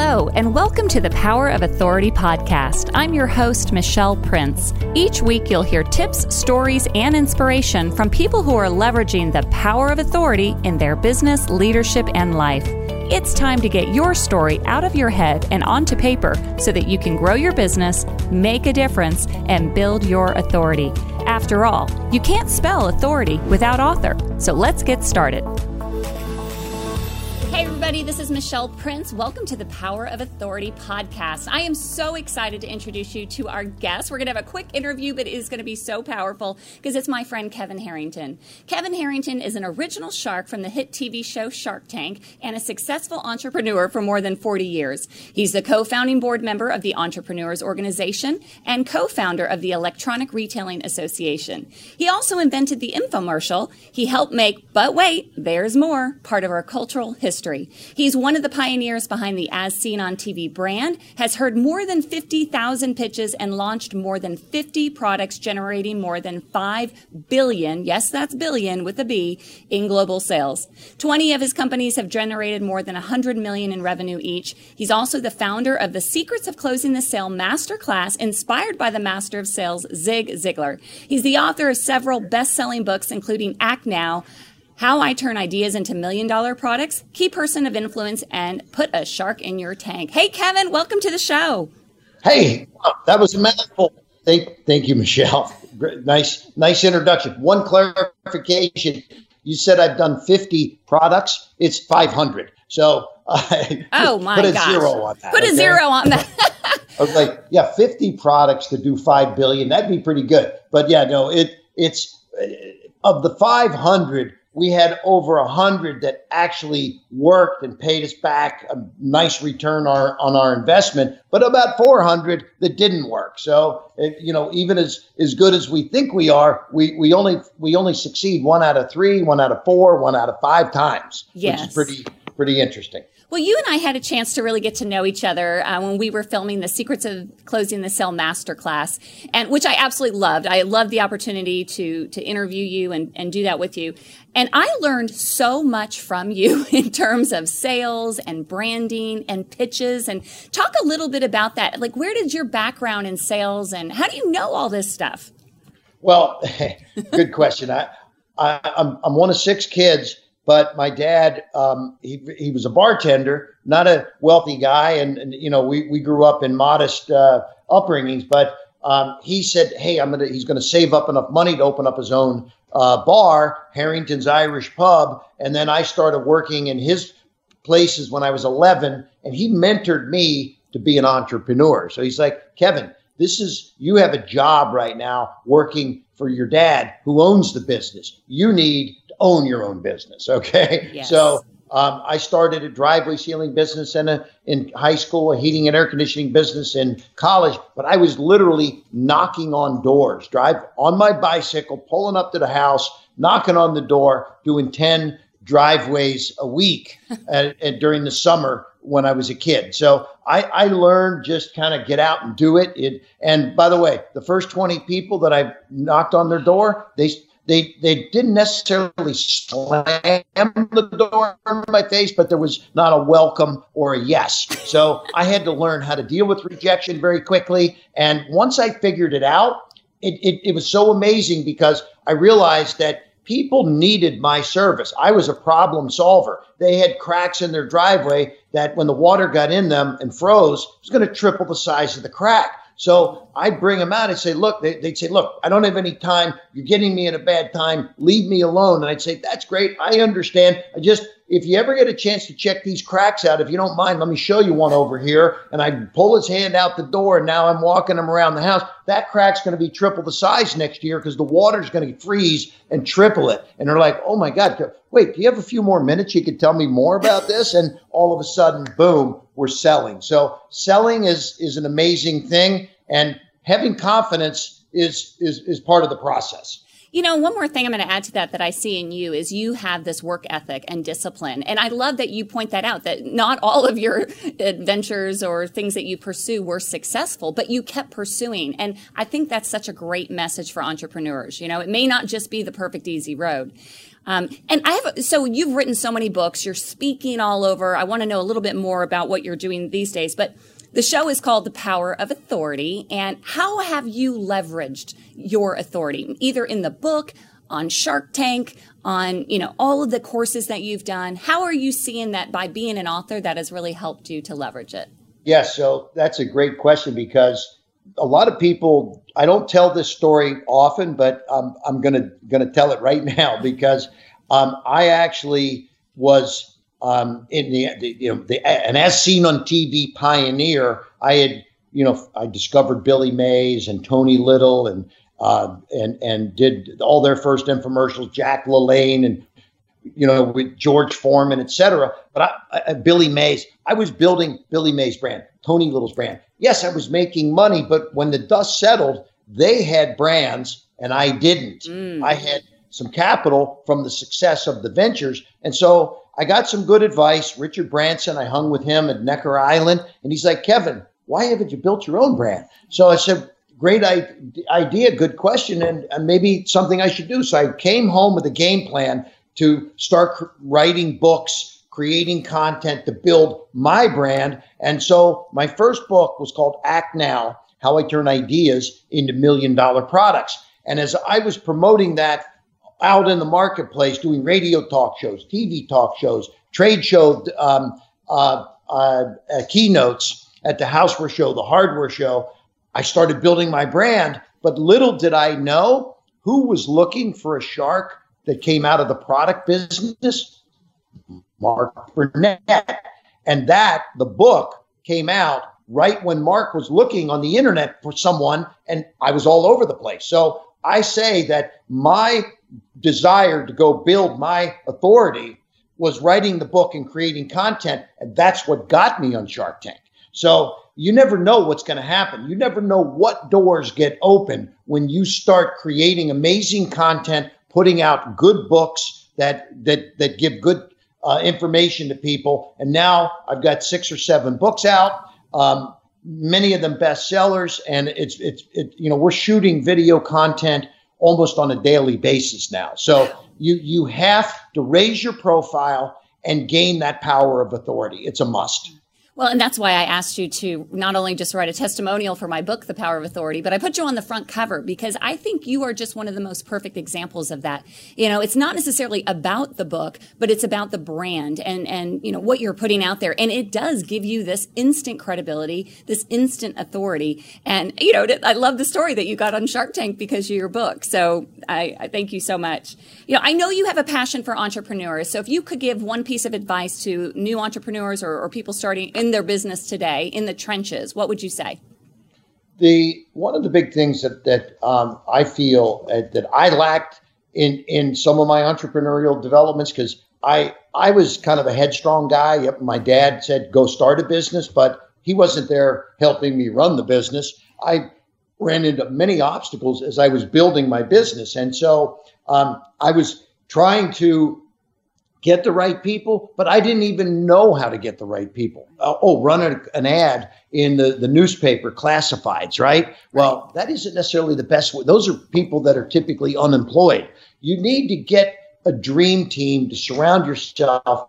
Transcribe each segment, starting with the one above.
Hello, and welcome to the Power of Authority podcast. I'm your host, Michelle Prince. Each week, you'll hear tips, stories, and inspiration from people who are leveraging the power of authority in their business, leadership, and life. It's time to get your story out of your head and onto paper so that you can grow your business, make a difference, and build your authority. After all, you can't spell authority without author. So let's get started. Hey, everybody, this is Michelle Prince. Welcome to the Power of Authority podcast. I am so excited to introduce you to our guest. We're going to have a quick interview, but it is going to be so powerful because it's my friend Kevin Harrington. Kevin Harrington is an original shark from the hit TV show Shark Tank and a successful entrepreneur for more than 40 years. He's the co founding board member of the Entrepreneurs Organization and co founder of the Electronic Retailing Association. He also invented the infomercial. He helped make, but wait, there's more, part of our cultural history history. He's one of the pioneers behind the As Seen on TV brand, has heard more than 50,000 pitches and launched more than 50 products generating more than 5 billion, yes, that's billion with a B, in global sales. 20 of his companies have generated more than 100 million in revenue each. He's also the founder of the Secrets of Closing the Sale Masterclass, inspired by the master of sales, Zig Ziglar. He's the author of several best-selling books, including Act Now, how I Turn Ideas into Million Dollar Products, Key Person of Influence, and Put a Shark in Your Tank. Hey, Kevin, welcome to the show. Hey, that was a mouthful. Thank, thank you, Michelle. Nice, nice introduction. One clarification. You said I've done 50 products. It's 500. So I oh my put a gosh. zero on that. Put okay? a zero on that. I was like, yeah, 50 products to do 5 billion. That'd be pretty good. But yeah, no, it it's uh, of the 500, we had over a hundred that actually worked and paid us back a nice return our, on our investment, but about 400 that didn't work. So, you know, even as, as good as we think we are, we, we only we only succeed one out of three, one out of four, one out of five times, yes. which is pretty pretty interesting. Well, you and I had a chance to really get to know each other uh, when we were filming the Secrets of Closing the Sale Masterclass, and which I absolutely loved. I loved the opportunity to to interview you and, and do that with you. And I learned so much from you in terms of sales and branding and pitches. And talk a little bit about that. Like, where did your background in sales and how do you know all this stuff? Well, good question. I, I I'm, I'm one of six kids but my dad, um, he, he was a bartender, not a wealthy guy. And, and you know, we, we grew up in modest uh, upbringings, but um, he said, Hey, I'm to, he's to save up enough money to open up his own uh, bar, Harrington's Irish Pub. And then I started working in his places when I was 11, and he mentored me to be an entrepreneur. So he's like, Kevin, this is, you have a job right now working for your dad who owns the business. You need own your own business. Okay. Yes. So um, I started a driveway sealing business in a in high school, a heating and air conditioning business in college. But I was literally knocking on doors, drive on my bicycle, pulling up to the house, knocking on the door, doing ten driveways a week at, at, during the summer when I was a kid. So I, I learned just kind of get out and do it. it. And by the way, the first 20 people that I knocked on their door, they they they didn't necessarily slam the door in my face, but there was not a welcome or a yes. So I had to learn how to deal with rejection very quickly. And once I figured it out, it, it, it was so amazing because I realized that people needed my service. I was a problem solver. They had cracks in their driveway that when the water got in them and froze, it was going to triple the size of the crack. So I'd bring them out. I'd say, look, they, would say, look, I don't have any time. You're getting me at a bad time. Leave me alone. And I'd say, that's great. I understand. I just, if you ever get a chance to check these cracks out, if you don't mind, let me show you one over here. And I pull his hand out the door, and now I'm walking him around the house. That crack's going to be triple the size next year because the water's going to freeze and triple it. And they're like, oh my God, wait, do you have a few more minutes? You could tell me more about this. And all of a sudden, boom, we're selling. So selling is is an amazing thing, and having confidence is is is part of the process. You know, one more thing I'm going to add to that that I see in you is you have this work ethic and discipline. And I love that you point that out that not all of your adventures or things that you pursue were successful, but you kept pursuing. And I think that's such a great message for entrepreneurs. You know, it may not just be the perfect easy road. Um, and I have, so you've written so many books, you're speaking all over. I want to know a little bit more about what you're doing these days, but the show is called The Power of Authority. And how have you leveraged your authority, either in the book, on Shark Tank, on, you know, all of the courses that you've done? How are you seeing that by being an author that has really helped you to leverage it? Yes, yeah, so that's a great question because a lot of people I don't tell this story often, but um, I'm gonna gonna tell it right now because um, I actually was um, in the, the, you know the and as seen on TV pioneer. I had you know I discovered Billy Mays and Tony Little and uh, and and did all their first infomercials, Jack LaLanne and you know with George Foreman, etc. But I, I, Billy Mays, I was building Billy Mays brand, Tony Little's brand. Yes, I was making money, but when the dust settled, they had brands and I didn't. Mm. I had some capital from the success of the ventures. And so I got some good advice. Richard Branson, I hung with him at Necker Island, and he's like, Kevin, why haven't you built your own brand? So I said, great idea, good question, and, and maybe something I should do. So I came home with a game plan to start writing books, creating content to build my brand. And so my first book was called Act Now How I Turn Ideas into Million Dollar Products. And as I was promoting that out in the marketplace doing radio talk shows, TV talk shows, trade show um, uh, uh, uh, keynotes at the houseware show, the hardware show. I started building my brand, but little did I know who was looking for a shark that came out of the product business. Mark Burnett. And that, the book, came out right when Mark was looking on the internet for someone, and I was all over the place. So I say that my desire to go build my authority was writing the book and creating content. And that's what got me on Shark Tank. So you never know what's going to happen. You never know what doors get open when you start creating amazing content, putting out good books that that that give good uh, information to people. And now I've got six or seven books out. Um, many of them bestsellers, and it's it's it, you know we're shooting video content almost on a daily basis now. So you you have to raise your profile and gain that power of authority. It's a must. Well, and that's why I asked you to not only just write a testimonial for my book, The Power of Authority, but I put you on the front cover because I think you are just one of the most perfect examples of that. You know, it's not necessarily about the book, but it's about the brand and, and, you know, what you're putting out there. And it does give you this instant credibility, this instant authority. And, you know, I love the story that you got on Shark Tank because of your book. So I, I thank you so much. You know, I know you have a passion for entrepreneurs. So if you could give one piece of advice to new entrepreneurs or, or people starting in their business today in the trenches, what would you say? The one of the big things that that um, I feel uh, that I lacked in in some of my entrepreneurial developments because I I was kind of a headstrong guy. Yep, my dad said go start a business, but he wasn't there helping me run the business. I ran into many obstacles as I was building my business, and so um, I was trying to get the right people, but I didn't even know how to get the right people. Uh, oh, run a, an ad in the, the newspaper classifieds, right? Well, that isn't necessarily the best way. Those are people that are typically unemployed. You need to get a dream team to surround yourself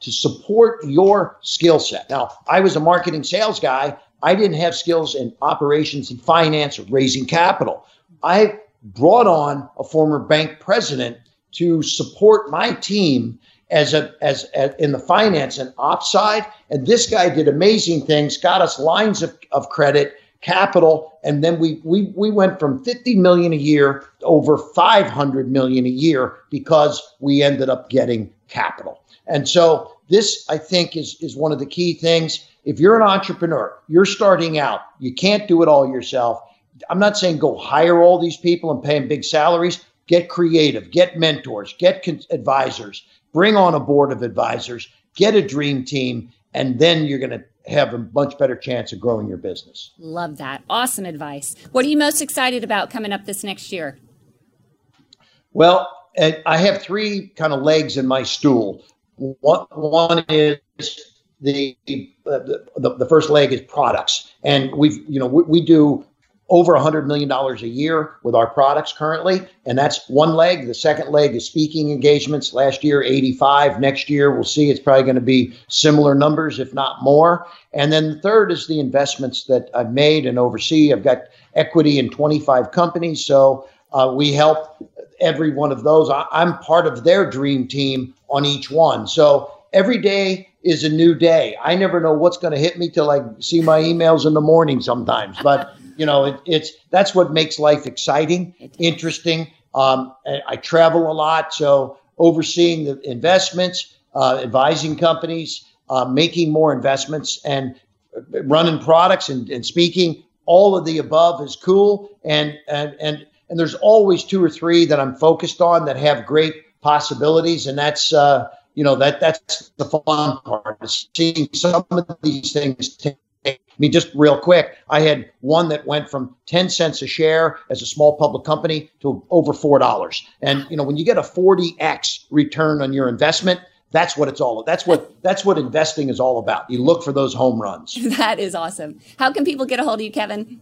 to support your skill set. Now, I was a marketing sales guy. I didn't have skills in operations and finance or raising capital. I brought on a former bank president to support my team as a as, as, in the finance and ops side. And this guy did amazing things, got us lines of, of credit, capital, and then we we we went from 50 million a year to over 500 million a year because we ended up getting capital. And so this I think is is one of the key things. If you're an entrepreneur, you're starting out, you can't do it all yourself. I'm not saying go hire all these people and pay them big salaries, get creative, get mentors, get con- advisors, bring on a board of advisors, get a dream team, and then you're going to have a much better chance of growing your business. Love that. Awesome advice. What are you most excited about coming up this next year? Well, I have three kind of legs in my stool. One, one is the, uh, the the first leg is products, and we've you know we, we do over $100 million a year with our products currently. And that's one leg. The second leg is speaking engagements. Last year, 85. Next year, we'll see. It's probably going to be similar numbers, if not more. And then the third is the investments that I've made and oversee. I've got equity in 25 companies. So uh, we help every one of those. I, I'm part of their dream team on each one. So every day is a new day. I never know what's going to hit me till I see my emails in the morning sometimes. But you know, it, it's that's what makes life exciting, interesting. Um, I travel a lot, so overseeing the investments, uh, advising companies, uh, making more investments, and running products and, and speaking. All of the above is cool, and and and and there's always two or three that I'm focused on that have great possibilities, and that's uh, you know that that's the fun part is seeing some of these things take I mean, just real quick, I had one that went from 10 cents a share as a small public company to over $4. And, you know, when you get a 40x return on your investment, that's what it's all that's what that's what investing is all about. You look for those home runs. That is awesome. How can people get a hold of you kevin?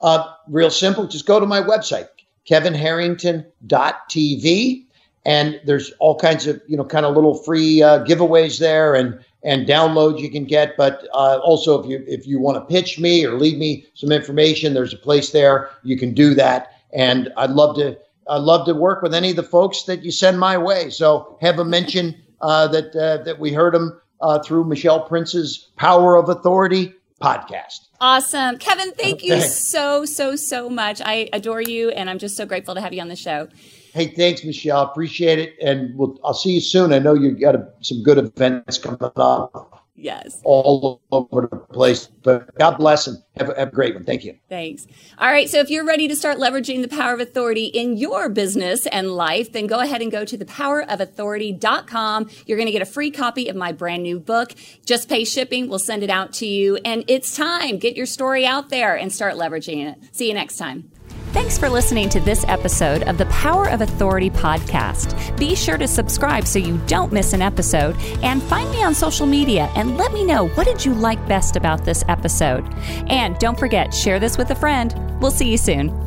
Uh, real simple just go to my website kevinharrington.tv and there's all kinds of you know kind of little free uh, giveaways there and and downloads you can get. But uh, also, if you if you want to pitch me or leave me some information, there's a place there you can do that. And I'd love to I'd love to work with any of the folks that you send my way. So have a mention uh, that uh, that we heard them uh, through Michelle Prince's Power of Authority podcast. Awesome. Kevin, thank you so, so, so much. I adore you, and I'm just so grateful to have you on the show. Hey, thanks, Michelle. Appreciate it. And we'll, I'll see you soon. I know you've got a, some good events coming up. Yes. All over the place. But God bless and have, have a great one. Thank you. Thanks. All right. So if you're ready to start leveraging the power of authority in your business and life, then go ahead and go to thepowerofauthority.com. You're going to get a free copy of my brand new book. Just pay shipping. We'll send it out to you. And it's time. Get your story out there and start leveraging it. See you next time. Thanks for listening to this episode of the Power of Authority podcast. Be sure to subscribe so you don't miss an episode and find me on social media and let me know what did you like best about this episode. And don't forget, share this with a friend. We'll see you soon.